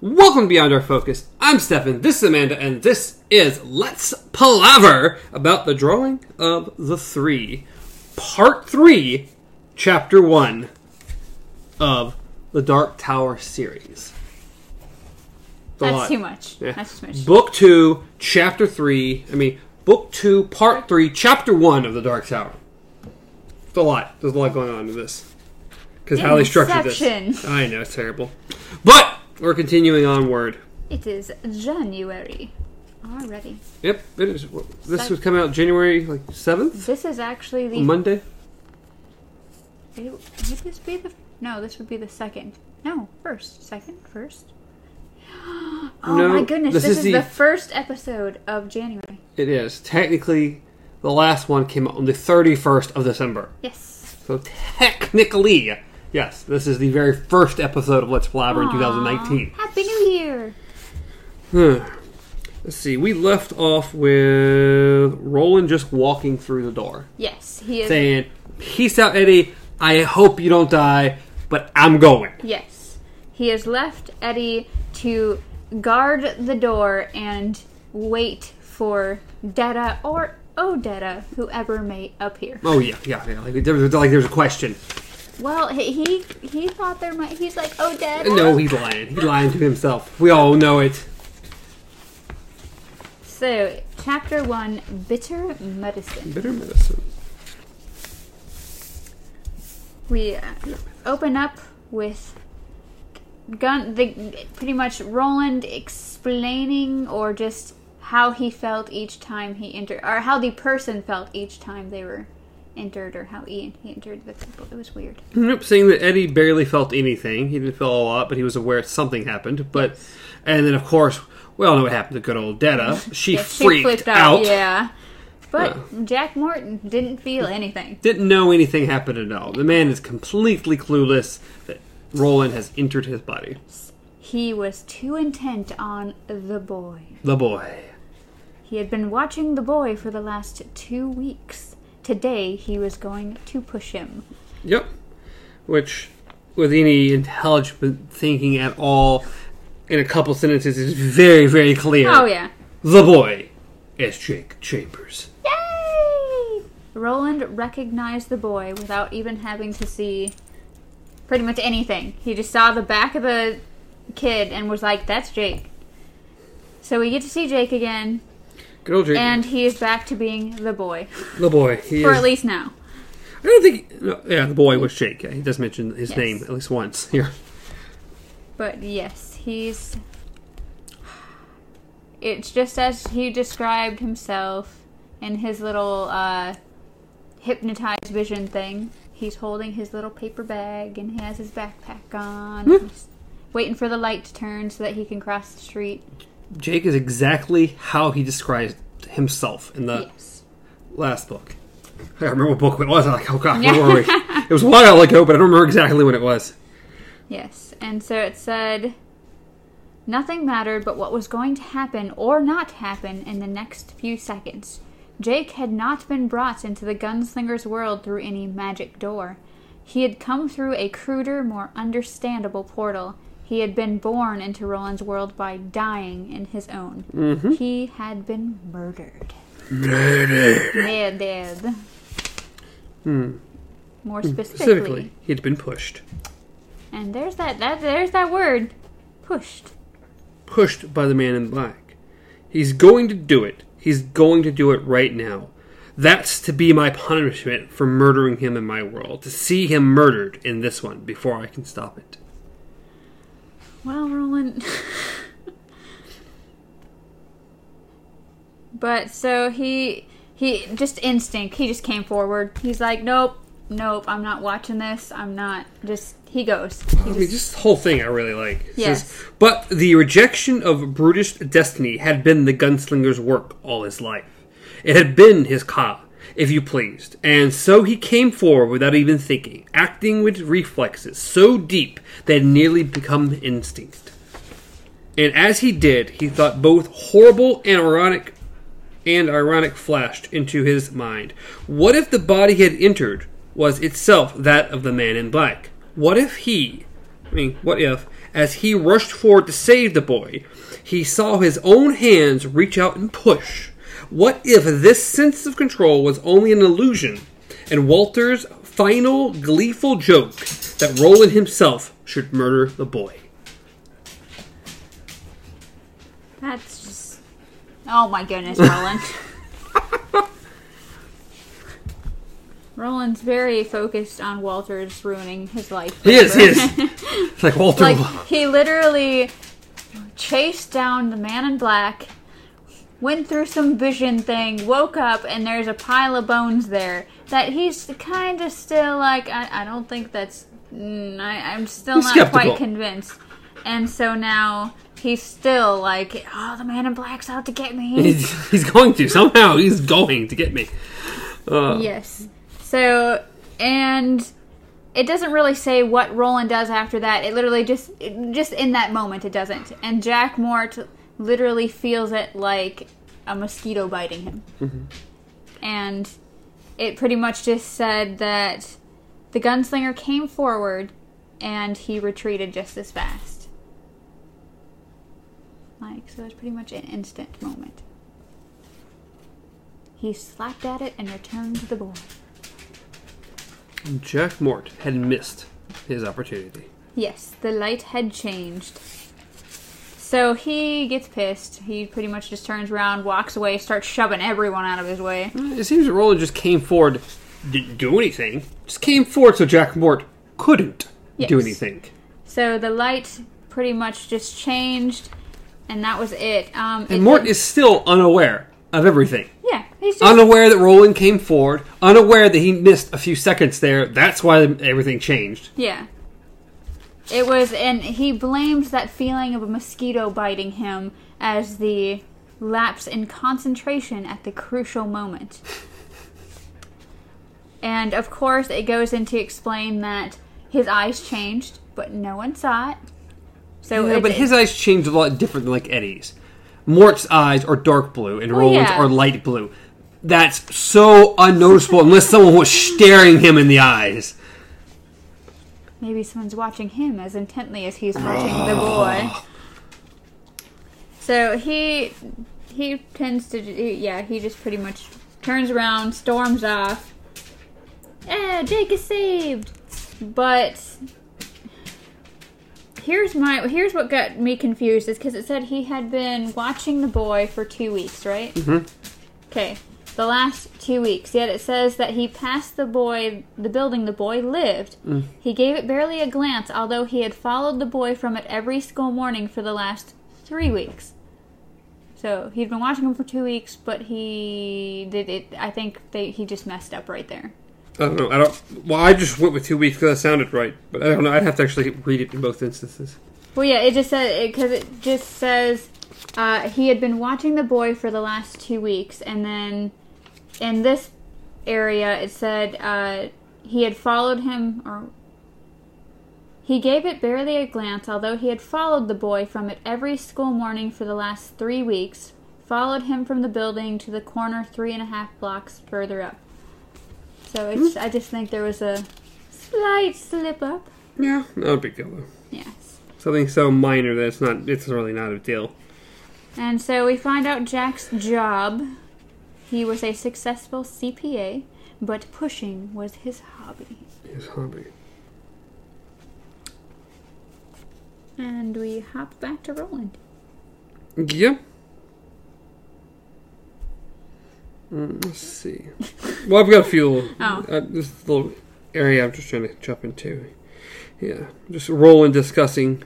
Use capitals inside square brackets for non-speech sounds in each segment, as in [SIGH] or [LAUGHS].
Welcome to Beyond Our Focus. I'm Stefan, this is Amanda, and this is Let's Palaver about the drawing of the three. Part 3, Chapter 1 of the Dark Tower series. It's a That's lot. too much. Yeah. That's too much. Book 2, Chapter 3, I mean, Book 2, Part 3, Chapter 1 of the Dark Tower. It's a lot. There's a lot going on in this. Because how they structured this. Inception. I know, it's terrible. But we're continuing onward. It is January already. Yep, it is. This Sec- was coming out January like seventh, This is actually the. Monday. Would would this be the? No, this would be the second. No, first, second, first. [GASPS] Oh No, my goodness! this This, is is, the- the... first episode of January. It is technically the last one came out on the thirty first of December. Yes. So technically, yes, this is the very first episode of Let's Palaver in 2019. Happy New Year! Let's see. We left off with Roland just walking through the door, Yes, he is. saying, "Peace out, Eddie. I hope you don't die, but I'm going." Yes, he has left Eddie to guard the door and wait for Detta or Odetta, whoever may appear. Oh yeah, yeah, yeah. Like there's like there's a question. Well, he he, he thought there might. He's like, oh, Detta. No, he's lying. He's lying to himself. We all know it. So, chapter one, bitter medicine. Bitter medicine. We uh, open up with gun. The pretty much Roland explaining or just how he felt each time he entered, or how the person felt each time they were entered, or how he, he entered the temple. It was weird. Nope, saying that Eddie barely felt anything. He didn't feel a lot, but he was aware something happened. But and then of course we all know what happened to good old Detta. [LAUGHS] She Yeah, freaked flipped out. Yeah. But Jack Morton didn't feel anything. Didn't know anything happened at all. The man is completely clueless that Roland has entered his body. He was too intent on the boy. The boy. He had been watching the boy for the last two weeks. Today he was going to push him. Yep. Which, with any intelligent thinking at all, in a couple sentences, is very, very clear. Oh yeah. The boy is Jake Chambers. Yay! Roland recognized the boy without even having to see pretty much anything. He just saw the back of the kid and was like, "That's Jake." So we get to see Jake again, Good old and he is back to being the boy the boy. He for is, at least now. I don't think. No, yeah, the boy was Jake. He does mention his Yes. name at least once [LAUGHS] here. But yes, he's. It's just as he described himself in his little uh, hypnotized vision thing. He's holding his little paper bag and he has his backpack on. he's waiting for the light to turn so that he can cross the street. Jake is exactly how he described himself in the yes. last book. I remember what book it was. I'm like, oh god, where were we? [LAUGHS] It was a while ago, but I don't remember exactly when it was. Yes, and so it said nothing mattered but what was going to happen or not happen in the next few seconds. Jake had not been brought into the gunslinger's world through any magic door. He had come through a cruder, more understandable portal. He had been born into Roland's world by dying in his own. Mm-hmm. He had been murdered. Murdered. Murdered. Hmm. More hmm. specifically. Specifically, he'd been pushed. And there's that, that there's that word. Pushed. Pushed by the man in black. He's going to do it. He's going to do it right now. That's to be my punishment for murdering him in my world. To see him murdered in this one before I can stop it. Well, Roland. but so he he just instinct. He just came forward. He's like, nope, nope. I'm not watching this. I'm not. Just he goes. He I mean, just, just the whole thing I really like. It Yes. says, but the rejection of brutish destiny had been the gunslinger's work all his life. It had been his ka, if you pleased, and so he came forward without even thinking, acting with reflexes so deep they had nearly become instinct. And as he did, he thought both horrible and ironic and ironic flashed into his mind. What if the body he had entered was itself that of the man in black? What if he, I mean, what if, as he rushed forward to save the boy, he saw his own hands reach out and push? What if this sense of control was only an illusion, and Walter's final gleeful joke that Roland himself should murder the boy? That's just. Oh my goodness, Roland. [LAUGHS] Roland's very focused on Walter's ruining his life. He is, he is. It's [LAUGHS] like Walter. like he literally chased down the man in black, went through some vision thing, woke up, and there's a pile of bones there that he's kind of still like. I, I don't think that's. Mm, I, I'm still He's not skeptical. quite convinced, and so now he's still like, oh, the man in black's out to get me. [LAUGHS] he's, he's going to somehow. He's going to get me. Uh, Yes. So, and it doesn't really say what Roland does after that. It literally just, just in that moment, it doesn't. And Jack Mort literally feels it like a mosquito biting him. Mm-hmm. And it pretty much just said that the gunslinger came forward and he retreated just as fast. Like, so it's pretty much an instant moment. He slapped at it and returned to the boy. Jack Mort had missed his opportunity. Yes, the light had changed. So he gets pissed. He pretty much just turns around, walks away, starts shoving everyone out of his way. It seems that Roland just came forward, didn't do anything. Just came forward so Jack Mort couldn't do Yes. anything. So the light pretty much just changed, and that was it. Um, it And Mort did- is still unaware of everything. yeah, he's just Unaware that Roland came forward, unaware that he missed a few seconds there. That's why everything changed. yeah. It was, and he blamed that feeling of a mosquito biting him as the lapse in concentration at the crucial moment. And of course, it goes in to explain that his eyes changed, but no one saw it. So, Yeah, it- but his eyes changed a lot different than like Eddie's. Mort's eyes are dark blue and Well, Roland's yeah. are light blue. That's so unnoticeable unless someone was staring him in the eyes. Maybe someone's watching him as intently as he's watching the boy. So he he tends to yeah he just pretty much turns around, storms off. Yeah, Jake is saved. But here's my here's what got me confused is because it said he had been watching the boy for two weeks, right? Mhm. Okay, the last two weeks. Yet it says that he passed the boy, the building the boy lived. He gave it barely a glance, although he had followed the boy from it every school morning for the last three weeks. So he'd been watching him for two weeks, but he did it. I think they he just messed up right there. I don't know. I don't. Well, I just went with two weeks because that sounded right, but I don't know. I'd have to actually read it in both instances. Well, yeah, it just says because it, just says uh, he had been watching the boy for the last two weeks, and then in this area it said uh, he had followed him, or he gave it barely a glance, although he had followed the boy from it every school morning for the last three weeks. Followed him from the building to the corner three and a half blocks further up. So it's. I just think there was a slight slip up. Yeah, not a big deal though. Yes. Something so minor that it's not. It's really not a deal. And so we find out Jack's job. He was a successful CPA, but pushing was his hobby. His hobby. And we hop back to Roland. Yeah. Mm, let's see. [LAUGHS] Well, I've got a few. Oh. Uh, this little area I'm just trying to jump into. Yeah, just Roland discussing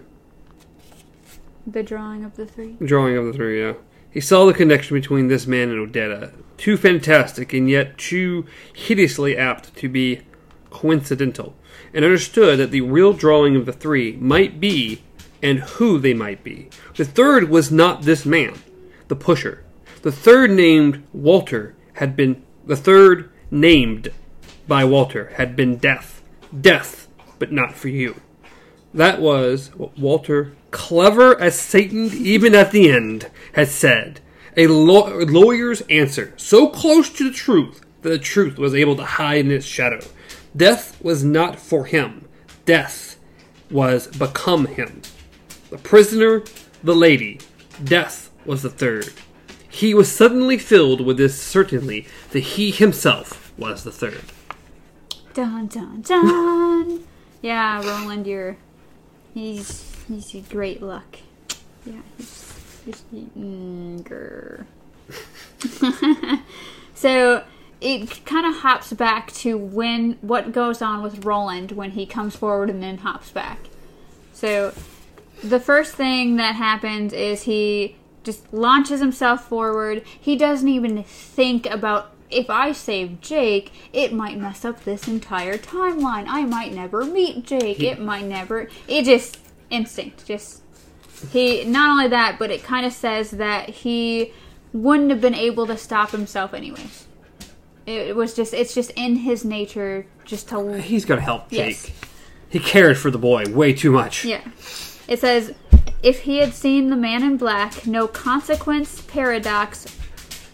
The drawing of the three. drawing of the three. Yeah, he saw the connection between this man and Odetta, too fantastic and yet too hideously apt to be coincidental, and understood that the real drawing of the three might be, and who they might be. The third was not this man, the pusher. The third named Walter had been the third named by Walter had been death, death, but not for you. That was what Walter, clever as Satan even at the end, had said. A law- lawyer's answer, so close to the truth that the truth was able to hide in its shadow. Death was not for him. Death was become him. The prisoner, the lady, death was the third. He was suddenly filled with this certainty that he himself was the third. Dun dun dun. [LAUGHS] yeah, Roland, you're he's he's a great luck. Yeah, he's he's [LAUGHS] so it kind of hops back to when what goes on with Roland when he comes forward and then hops back. So the first thing that happens is he just launches himself forward. He doesn't even think about if I save Jake, it might mess up this entire timeline. I might never meet Jake. It might never. It just instinct. Just he. Not only that, but it kind of says that he wouldn't have been able to stop himself anyways. It was just. It's just in his nature just to. Uh, he's gonna help Jake. Yes. He cared for the boy way too much. Yeah. It says, if he had seen the man in black, no consequence, paradox,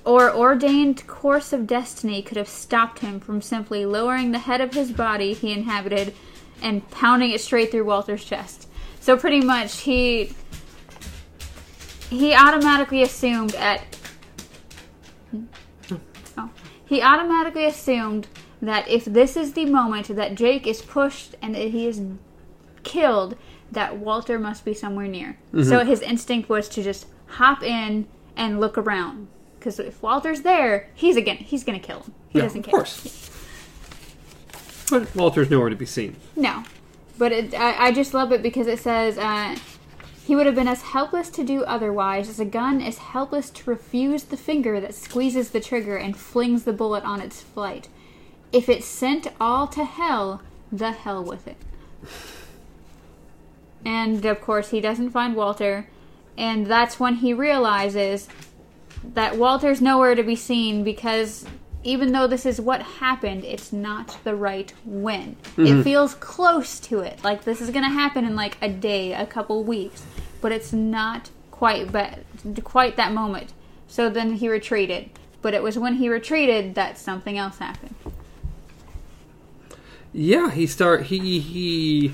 or ordained course of destiny could have stopped him from simply lowering the head of his body he inhabited and pounding it straight through Walter's chest. So pretty much he he automatically assumed at oh, he automatically assumed that if this is the moment that Jake is pushed and that he is killed, that Walter must be somewhere near. So mm-hmm. his instinct was to just hop in and look around. Because if Walter's there, he's again he's gonna kill him. He Yeah, doesn't care. of course. But Walter's nowhere to be seen. No, but it, I, I just love it because it says uh, he would have been as helpless to do otherwise as a gun is helpless to refuse the finger that squeezes the trigger and flings the bullet on its flight. If it sent all to hell, the hell with it. And of course, he doesn't find Walter, and that's when he realizes that Walter's nowhere to be seen because even though this is what happened, it's not the right when. It mm-hmm. feels close to it, like this is gonna happen in like a day, a couple weeks, but it's not quite but quite that moment. So then he retreated, but it was when he retreated that something else happened. Yeah, he start he he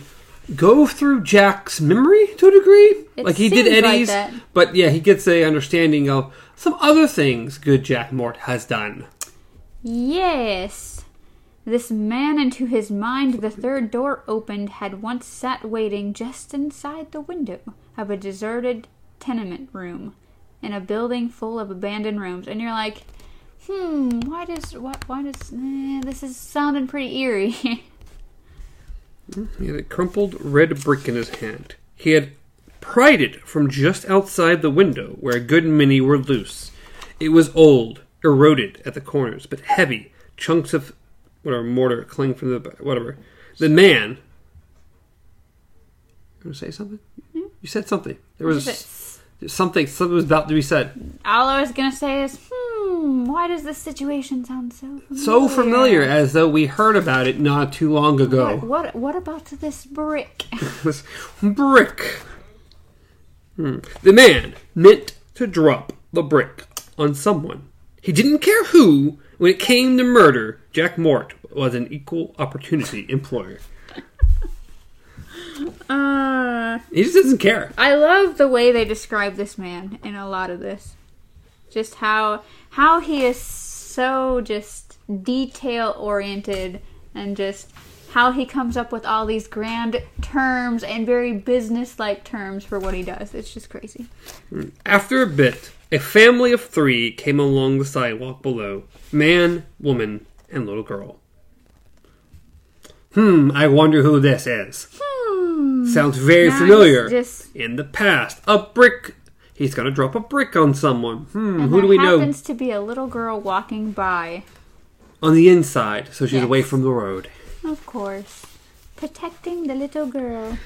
go through Jack's memory to a degree. It like he did like Eddie's, that. but yeah, he gets a understanding of some other things good Jack Mort has done. Yes. This man into his mind the third door opened had once sat waiting just inside the window of a deserted tenement room in a building full of abandoned rooms. And you're like, hmm, why does, what, why does, eh, this is sounding pretty eerie. [LAUGHS] He had a crumpled red brick in his hand. He had pried it from just outside the window, where a good many were loose. It was old, eroded at the corners, but heavy. Chunks of whatever mortar cling from the whatever. The man. You want to say something? You said something. There was something. Something was about to be said. All I was gonna say is, hmm, why does this situation sound so familiar? So familiar, as though we heard about it not too long ago. What, what, what about this brick? [LAUGHS] this brick. Hmm. The man meant to drop the brick on someone. He didn't care who. When it came to murder, Jack Mort was an equal opportunity employer. [LAUGHS] uh, He just doesn't care. I love the way they describe this man in a lot of this. Just how how he is so just detail oriented and just how he comes up with all these grand terms and very business like terms for what he does. It's just crazy. After a bit, a family of three came along the sidewalk below man, woman, and little girl. Hmm, I wonder who this is. Hmm. Sounds very Nice, familiar. Just In the past, a brick. He's gonna drop a brick on someone. Hmm, and who do we know? happens to be a little girl walking by. On the inside, so she's Yes. away from the road. Of course. Protecting the little girl.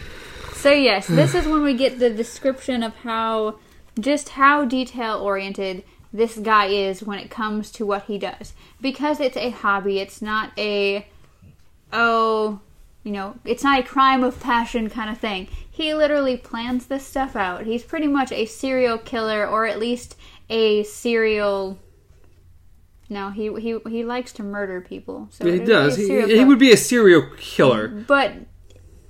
So yes, this is when we get the description of how just how detail oriented this guy is when it comes to what he does. Because it's a hobby, it's not a oh, you know, it's not a crime of passion kind of thing. He literally plans this stuff out. He's pretty much a serial killer or at least a serial no, he he he likes to murder people. So he it would be does. He, he would be a serial killer. But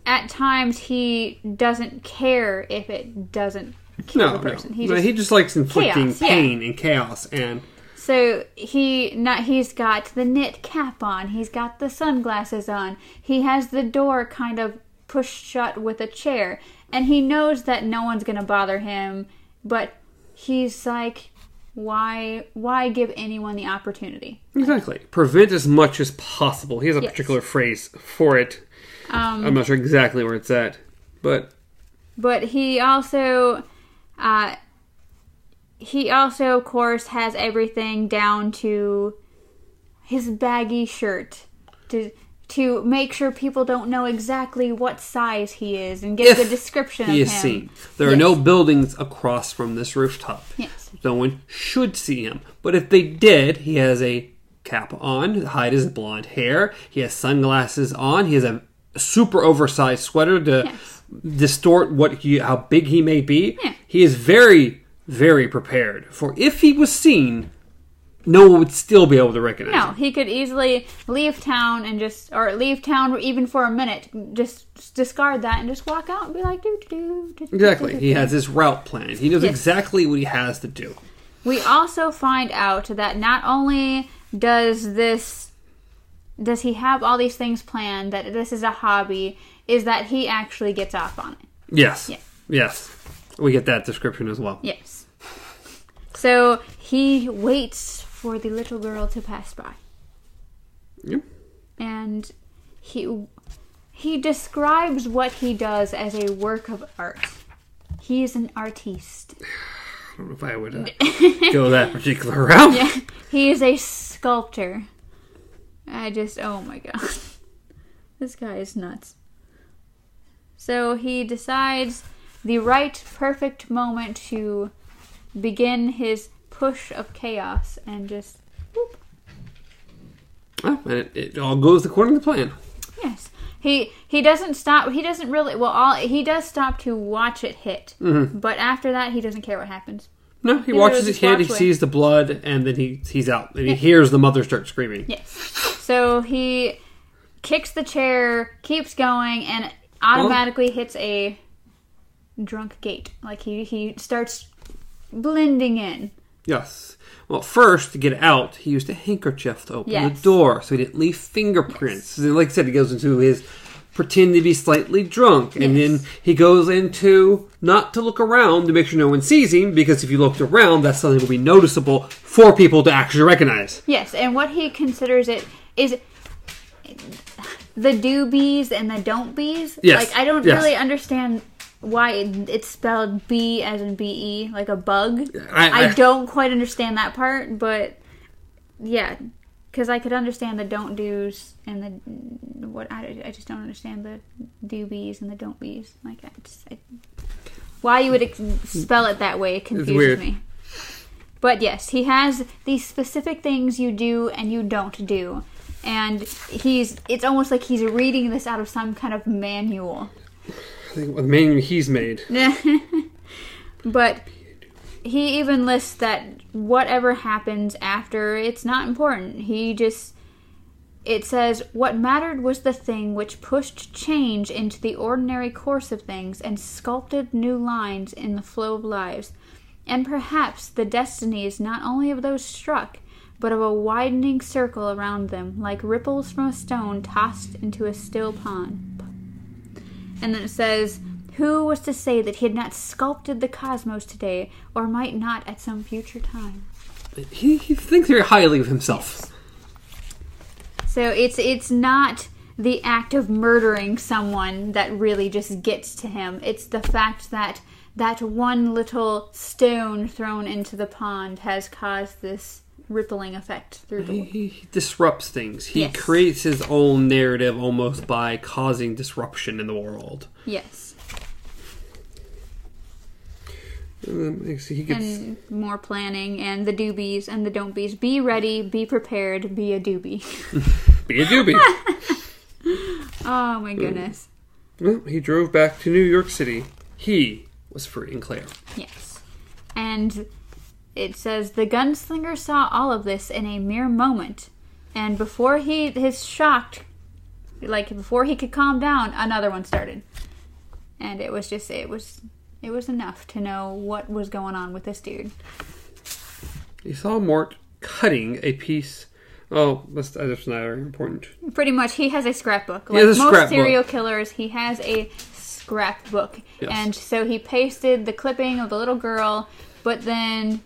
at times he doesn't care if it doesn't kill No, the no. person. He No, just he just likes inflicting Chaos, yeah. pain and chaos, and So he not he's got the knit cap on, he's got the sunglasses on, he has the door kind of pushed shut with a chair, and he knows that no one's gonna bother him, but he's like, why why give anyone the opportunity? exactly prevent as much as possible. He has a Yes. particular phrase for it. Um, I'm not sure exactly where it's at, but but he also uh, he also of course has everything down to his baggy shirt to to make sure people don't know exactly what size he is and get If a good description he of is him. seen. There are no buildings across from this rooftop. Yes. No one should see him. But if they did, he has a cap on to hide his blonde hair. He has sunglasses on. He has a super oversized sweater to Yes. distort what he how big he may be. Yeah. He is very very prepared for if he was seen, no one would still be able to recognize No, him. he could easily leave town and just, or leave town even for a minute, just discard that and just walk out and be like, do do do. Exactly. He has his route planned. He knows Yes. exactly what he has to do. We also find out that not only does this does he have all these things planned that this is a hobby is that he actually gets off on it. Yes. Yeah. Yes. We get that description as well. Yes. So he waits for the little girl to pass by Yep. and he he describes what he does as a work of art. He is an artiste. [SIGHS] I don't know if I would uh, [LAUGHS] go that particular route. Yeah, he is a sculptor. I just, oh my god. [LAUGHS] This guy is nuts. So he decides the right, perfect moment to begin his push of chaos and just, whoop, Oh, and it, it all goes according to plan. yes. He he doesn't stop. He doesn't really. Well, all he does stop to watch it hit, mm-hmm. but after that, he doesn't care what happens. No, he Yeah, watches his kid, he sees the blood, and then he he's out. And he hears the mother start screaming. Yes. So he kicks the chair, keeps going, and automatically hits a drunk gait. Like he, he starts blending in. Yes. Well, first, to get out, he used a handkerchief to open the door so he didn't leave fingerprints. And Like I said, he goes into his pretend to be slightly drunk. And then he goes into not to look around to make sure no one sees him, because if you looked around, that's something that will be noticeable for people to actually recognize. Yes, and what he considers it is the do bees and the don't bees. Yes, Like I don't yes. really understand why it, it's spelled B as in B E, like a bug. I- I, I- don't quite understand that part, but yeah, because I could understand the don't do's and the what I, I just don't understand the do bees and the don't bees. Like I just, I, why you would ex- spell it that way confuses weird. me. But yes, he has these specific things you do and you don't do. And he's it's almost like he's reading this out of some kind of manual. Think the menu he's made. [LAUGHS] but he even lists that whatever happens after, it's not important. He just it says what mattered was the thing which pushed change into the ordinary course of things and sculpted new lines in the flow of lives, and perhaps the destinies not only of those struck, but of a widening circle around them, like ripples from a stone tossed into a still pond. And then it says, Who was to say that he had not sculpted the cosmos today, or might not at some future time? He, he thinks very highly of himself. So it's it's not the act of murdering someone that really just gets to him. It's the fact that that one little stone thrown into the pond has caused this rippling effect through the He, world. he disrupts things. He Yes. creates his own narrative almost by causing disruption in the world. Yes. Um, he gets, And more planning and the doobies and the don't bees. Be ready, be prepared, be a doobie. [LAUGHS] be a doobie. [LAUGHS] oh my goodness. well, he drove back to New York City. He was freeing Claire. Yes. And it says the gunslinger saw all of this in a mere moment, and before he his shocked like before he could calm down, another one started. And it was just it was it was enough to know what was going on with this dude. He saw Mort cutting a piece. Oh, that's, that's not very important. Pretty much, he has a scrapbook. He Like has a most scrapbook. serial killers, he has a scrapbook. Yes. And so he pasted the clipping of the little girl, but then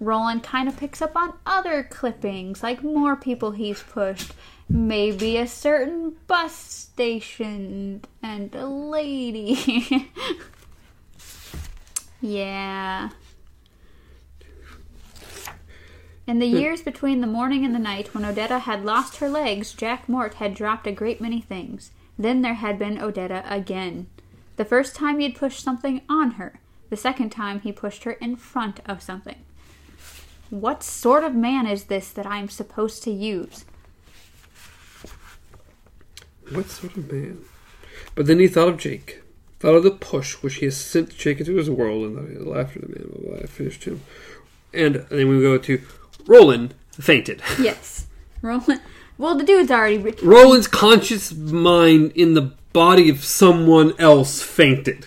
Roland kind of picks up on other clippings, like more people he's pushed. Maybe a certain bus station and a lady. [LAUGHS] yeah. In the hmm. years between the morning and the night, when Odetta had lost her legs, Jack Mort had dropped a great many things. Then there had been Odetta again. The first time he had pushed something on her. The second time he pushed her in front of something. What sort of man is this that I am supposed to use? What sort of man? But then he thought of Jake. Thought of the push which he has sent Jake into his world, and thought he had laughed the man. Blah, blah, I finished him. And then we go to Roland fainted. [LAUGHS] Yes. Roland. Well, the dude's already. Roland's conscious mind in the body of someone else fainted.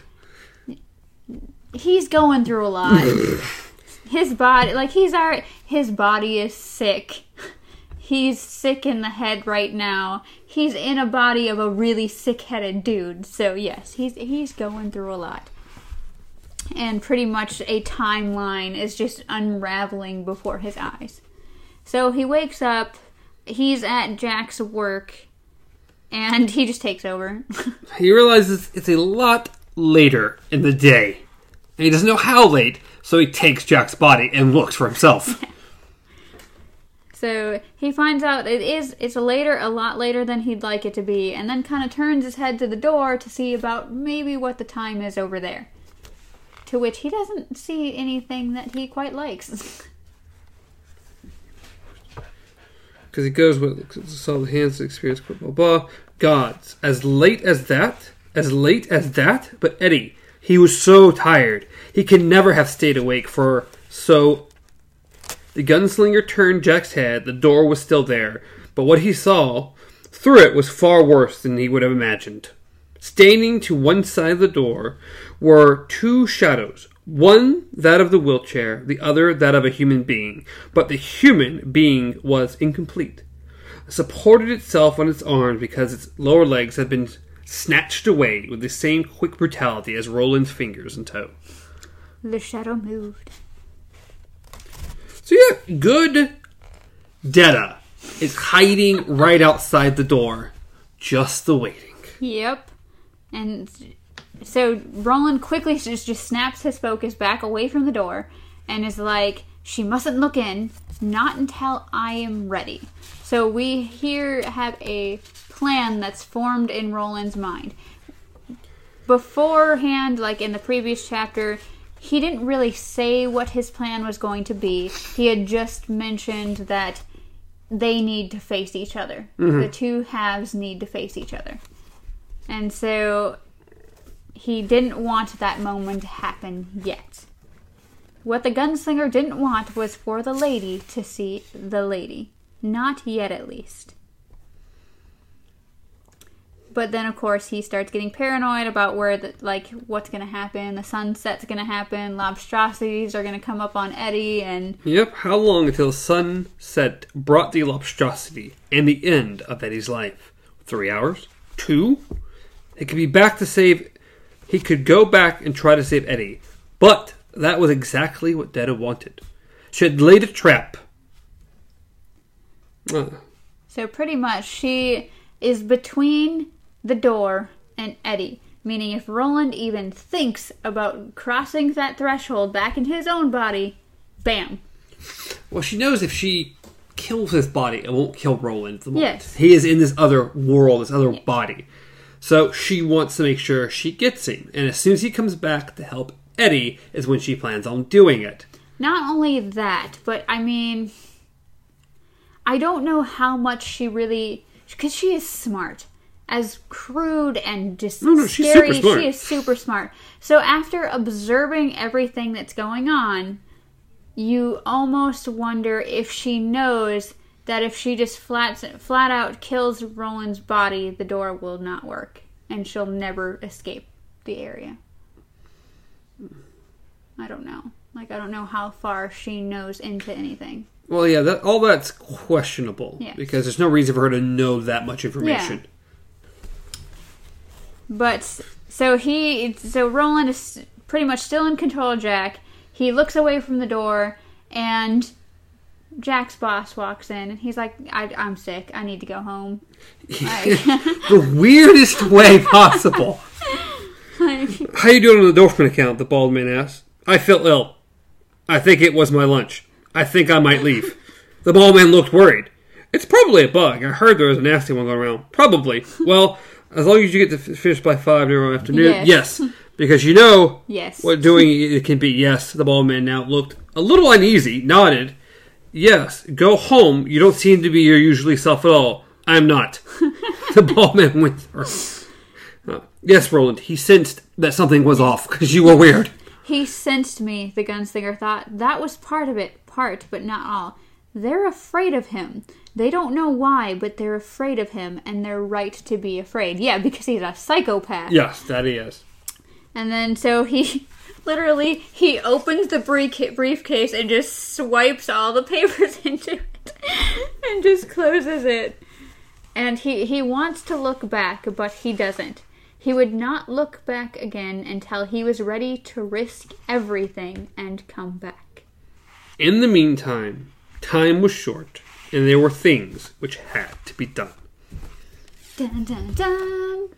He's going through a lot. [LAUGHS] his body, like he's already. His body is sick. He's sick in the head right now. He's in a body of a really sick-headed dude. So yes, he's he's going through a lot. And pretty much a timeline is just unraveling before his eyes. So he wakes up. He's at Jack's work, and he just takes over. [LAUGHS] He realizes it's a lot later in the day. And he doesn't know how late, so he takes Jack's body and looks for himself. [LAUGHS] So he finds out it is it's later, a lot later than he'd like it to be, and then kind of turns his head to the door to see about maybe what the time is over there. To which he doesn't see anything that he quite likes. [LAUGHS] Because he goes with saw the hands experience blah blah blah. Gods, as late as that, as late as that. But Eddie, he was so tired, he could never have stayed awake for so. The gunslinger turned Jack's head. The door was still there, but what he saw through it was far worse than he would have imagined. Standing to one side of the door were two shadows. One that of the wheelchair, the other that of a human being. But the human being was incomplete. It supported itself on its arms because its lower legs had been snatched away with the same quick brutality as Roland's fingers and toe. the shadow moved. So yeah, good Detta is hiding right outside the door, just the waiting. Yep. And so Roland quickly just, just snaps his focus back away from the door and is like, she mustn't look in, not until I am ready. So we here have a plan that's formed in Roland's mind. Beforehand, like in the previous chapter, he didn't really say what his plan was going to be. He had just mentioned that they need to face each other. Mm-hmm. The two halves need to face each other. And so he didn't want that moment to happen yet. What the gunslinger didn't want was for the lady to see the lady. Not yet, at least. But then, of course, he starts getting paranoid about where, the, like, what's going to happen. The sunset's going to happen. Lobstrosities are going to come up on Eddie, and Yep, how long until sunset brought the lobstrosity and the end of Eddie's life? Three hours? Two? He could be back to save. He could go back and try to save Eddie. But that was exactly what Detta wanted. She had laid a trap. Uh, So pretty much she is between the door and Eddie. Meaning if Roland even thinks about crossing that threshold back into his own body, bam. well, she knows if she kills his body, it won't kill Roland. Yes. He is in this other world, this other body. So she wants to make sure she gets him. And as soon as he comes back to help Eddie, is when she plans on doing it. Not only that, but I mean I don't know how much she really cuz she is smart. As crude and just No, no, she's scary, super smart. she is super smart. So after observing everything that's going on, you almost wonder if she knows that if she just flat flat out kills Roland's body, the door will not work, and she'll never escape the area. I don't know. Like I don't know how far she knows into anything. Well, yeah, that, all that's questionable because there's no reason for her to know that much information. But so he, so Roland is pretty much still in control of Jack. He looks away from the door, and Jack's boss walks in, and he's like, I, "I'm sick. I need to go home." [LAUGHS] Like- the weirdest way [LAUGHS] possible. like, How you doing on the Dorfman account? The bald man asked. I feel ill. I think it was my lunch. I think I might leave. the bald man looked worried. It's probably a bug. I heard there was a nasty one going around. Probably. Well, as long as you get to finish by five tomorrow afternoon, Yes. yes. [LAUGHS] Because you know yes. what doing it can be. Yes, the bald man now looked a little uneasy, nodded. Yes, go home. You don't seem to be your usually self at all. I'm not. [LAUGHS] the bald man went through. Uh, yes, Roland. He sensed that something was off because you were weird. He sensed me, the gunslinger thought. That was part of it, part, but not all. They're afraid of him. They don't know why, but they're afraid of him, and they're right to be afraid. Yeah, because he's a psychopath. Yes, that he is. And then so he [LAUGHS] literally he opens the brief- briefcase and just swipes all the [LAUGHS] papers into it and just closes it. And he he wants to look back, but he doesn't. He would not look back again until he was ready to risk everything and come back. In the meantime, time was short, and there were things which had to be done. Dun dun dun.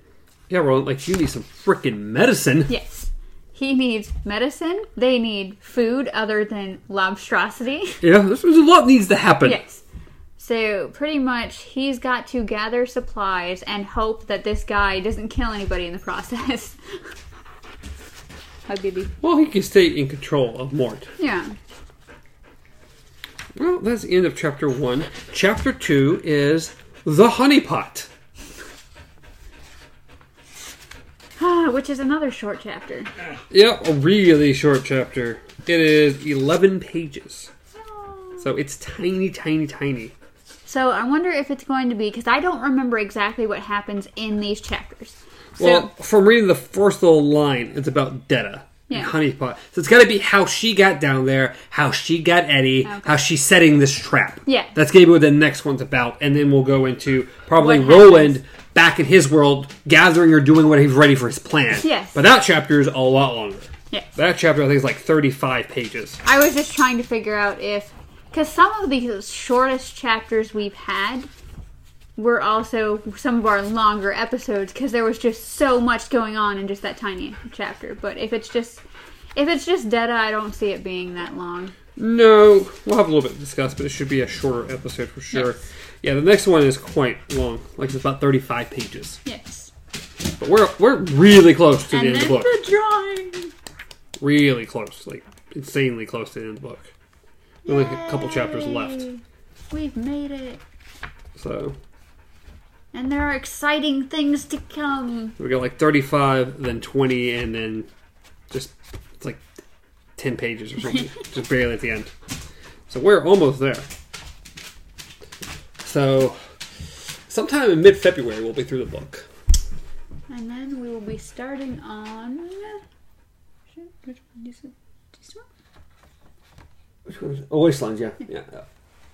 Yeah, Roland, like you need some freaking medicine. Yes. He needs medicine. They need food other than lobstrosity. Yeah, there's, a lot needs to happen. Yes. So pretty much, he's got to gather supplies and hope that this guy doesn't kill anybody in the process. [LAUGHS] Hi, baby. Well, he can stay in control of Mort. Yeah. Well, that's the end of chapter one. Chapter two is the honeypot. Ah, Which is another short chapter. Yep, a really short chapter. It is 11 pages. So it's tiny, tiny, tiny. So I wonder if it's going to be because I don't remember exactly what happens in these chapters. So Well, from reading the first little line, it's about Detta. Yeah. Honeypot. So it's got to be how she got down there, how she got Eddie, Okay. how she's setting this trap. Yeah. That's going to be what the next one's about. And then we'll go into probably What Roland happens. back in his world, gathering or doing what he's ready for his plan. Yes. But that chapter is a lot longer. yeah, That chapter, I think, is like 35 pages. I was just trying to figure out if because some of the shortest chapters we've had were also some of our longer episodes because there was just so much going on in just that tiny chapter. But if it's just if it's just Detta, I don't see it being that long. No, we'll have a little bit to discuss, but it should be a shorter episode for sure. Yes. Yeah, the next one is quite long, like it's about thirty-five pages. Yes. But we're we're really close to the end of the book. the drawing. Really close, like insanely close to the end of the book. Only a couple chapters left, We've made it. so And there are exciting things to come. we got like thirty-five, then twenty, and then just it's like ten pages or something, [LAUGHS] just barely at the end. So we're almost there. So sometime in mid-February, we'll be through the book. And then we will be starting on. Which one is it? This one? Which one? Oh, Wastelands, yeah. yeah. yeah.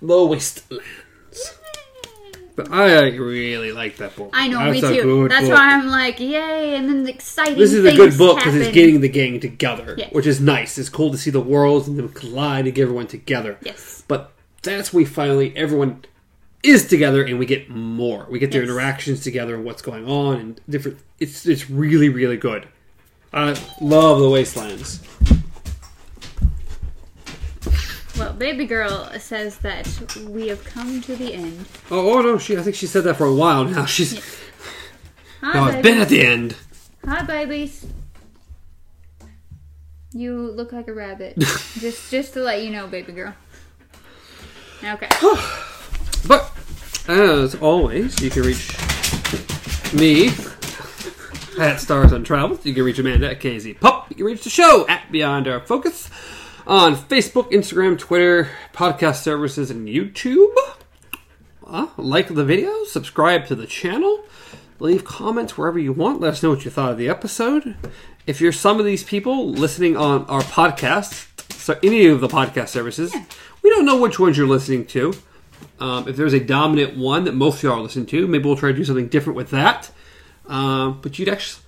The Wastelands. But I really like that book. I know, That's me too. That's book. why I'm like, yay! And then the exciting. This is a good book because it's getting the gang together, which is nice. It's cool to see the worlds and them collide to get everyone together. Yes. But that's we finally everyone is together and we get more. We get their Yes. interactions together and what's going on and different. It's it's really really good. I love the Wastelands. Well, baby girl says that we have come to the end. Oh, oh no, she I think she said that for a while now. [LAUGHS] She's Hi, no, it's baby. been at the end. Hi, babies. You look like a rabbit. [LAUGHS] just, just to let you know, baby girl. Okay. [SIGHS] But as always, you can reach me at Stars on Travels. You can reach Amanda at KZ Pup. You can reach the show at Beyond Our Focus on Facebook, Instagram, Twitter, podcast services, and YouTube. uh, like the video, subscribe to the channel, leave comments wherever you want. Let us know what you thought of the episode. If you're some of these people listening on our podcast, so any of the podcast services, we don't know which ones you're listening to. Um, if there's a dominant one that most of you are listening to, maybe we'll try to do something different with that. Um, but you'd actually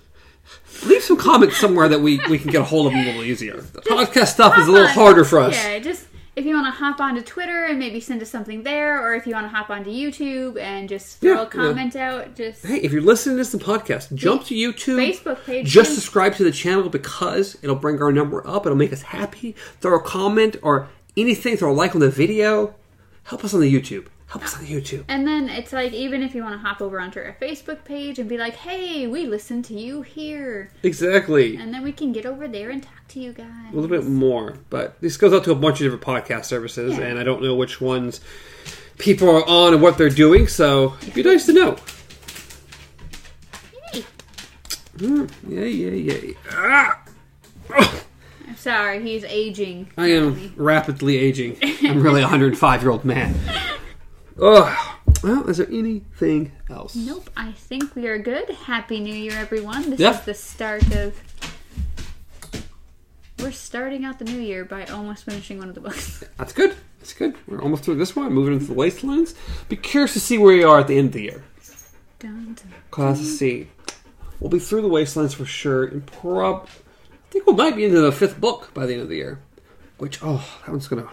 leave some comments somewhere that we, we can get a hold of them a little easier. The podcast stuff is a little on- harder for us. Yeah, just if you want to hop onto Twitter and maybe send us something there, or if you want to hop onto YouTube and just throw Yeah, a comment out, just Hey, if you're listening to this in podcast, jump to YouTube. Facebook page. Just too. subscribe to the channel because it'll bring our number up. It'll make us happy. Throw a comment or anything. Throw a like on the video. Help us on the YouTube. Help us on YouTube. And then it's like, even if you want to hop over onto our Facebook page and be like, hey, we listen to you here. Exactly. And then we can get over there and talk to you guys. a little bit more, but this goes out to a bunch of different podcast services, Yeah. and I don't know which ones people are on and what they're doing. So it'd be nice to know. Yay. Mm, yeah, yeah, yeah. Ah! Oh, I'm sorry, he's aging. I am rapidly aging. I'm really a 105 year old man. [LAUGHS] Oh, well, is there anything else? Nope, I think we are good. Happy New Year, everyone. This Yeah. is the start of. We're starting out the new year by almost finishing one of the books. [LAUGHS] That's good. That's good. We're almost through this one. Moving into the wastelands. Be curious to see where we are at the end of the year. Dun, dun. Class of C. We'll be through the wastelands for sure, and prob. I think we might be into the fifth book by the end of the year. Which oh, that one's gonna.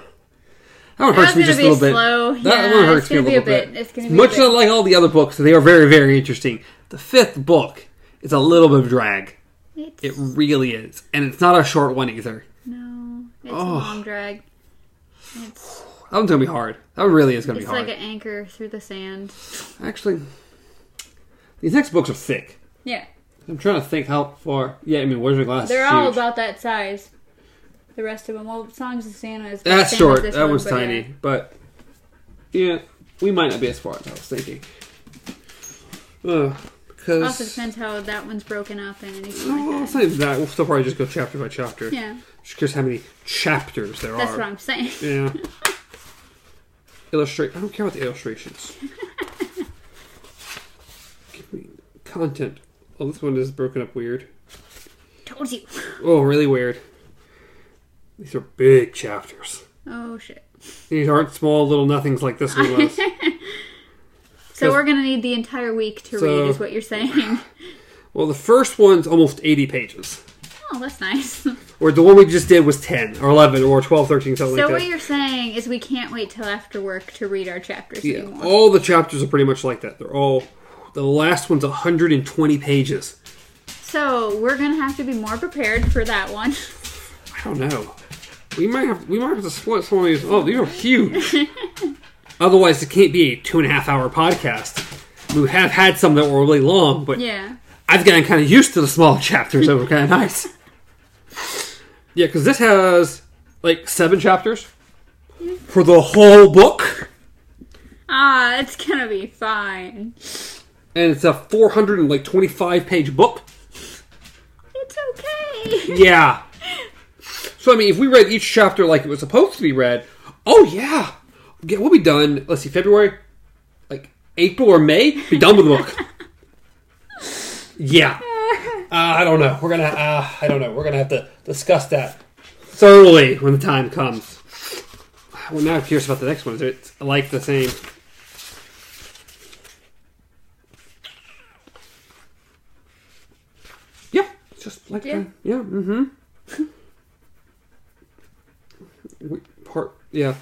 That one hurts me just a little bit. slow. That Yeah, one hurts me a little a bit. bit. It's gonna be Much as I like all the other books, they are very, very interesting. The fifth book is a little bit of drag. It's, It really is, and it's not a short one either. no, it's Oh. a long drag. It's That one's gonna be hard. That one really is gonna it's be hard. It's like an anchor through the sand. Actually, these next books are thick. Yeah, I'm trying to think how far. Yeah, I mean, Wizard Glass. they're all huge. about that size. The rest of them, well, Song of Susannah is That's short. That one, one's but tiny, yeah. but yeah, we might not be as far as I was thinking. Uh, because Also depends how that one's broken up and anything well, like it's that. not even that. We'll still probably just go chapter by chapter. Yeah, Just curious how many chapters there that's are. That's what I'm saying. Yeah. Illustrate. I don't care about the illustrations. [LAUGHS] Give me content. Oh, this one is broken up weird. Told you. Oh, really weird. These are big chapters. Oh shit. These aren't small little nothings like this one was. [LAUGHS] So we're gonna need the entire week to So- read, is what you're saying. [LAUGHS] well, the first one's almost 80 pages. Oh, that's nice. [LAUGHS] Or the one we just did was 10 or 11 or 12, 13, something So like what that. you're saying is we can't wait till after work to read our chapters Yeah, anymore. all the chapters are pretty much like that. They're all. The last one's 120 pages. So we're gonna have to be more prepared for that one. I don't know. We might have we might have to split some of these. Oh, these are huge. [LAUGHS] Otherwise, it can't be a two and a half hour podcast. We have had some that were really long, but Yeah. I've gotten kind of used to the small [LAUGHS] chapters that were kind of nice. Yeah, because this has like seven chapters for the whole book, Ah, it's gonna be fine. and it's a 425 page book. It's okay. Yeah. So I mean, if we read each chapter like it was supposed to be read, oh yeah, yeah we'll be done. Let's see, February, like April or May, be done with the book. yeah. [LAUGHS] Uh, I don't know. We're gonna. Uh, I don't know. We're gonna have to discuss that thoroughly when the time comes. Well, now I'm curious about the next one. Is it like the same? Yeah, it's just like Yeah. the- yeah. Mm-hmm. We- part yeah.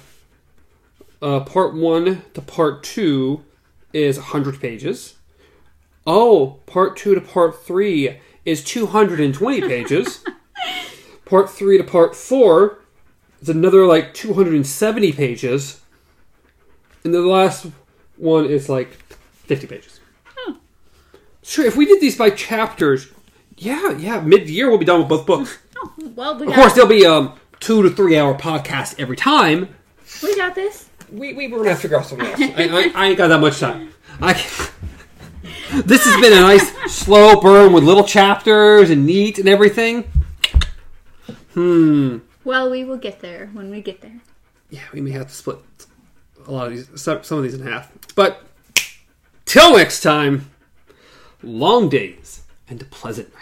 Uh, part one to part two is hundred pages. Oh, part two to part three is two hundred and twenty pages. [LAUGHS] part three to part four is another like two hundred and seventy pages, and the last one is like fifty pages. Sure, if we did these by chapters, yeah, yeah, mid year we'll be done with both books. [LAUGHS] Oh, well, we Of course, there'll be um two to three hour podcast every time. we got this. We, we we're gonna have to figure out something else. [LAUGHS] I, I, I ain't got that much time. I can't- [LAUGHS] this has been a nice slow burn with little chapters and neat and everything. Hmm. Well, we will get there when we get there. Yeah, we may have to split a lot of these, some, some of these in half. But till next time, long days and pleasant nights.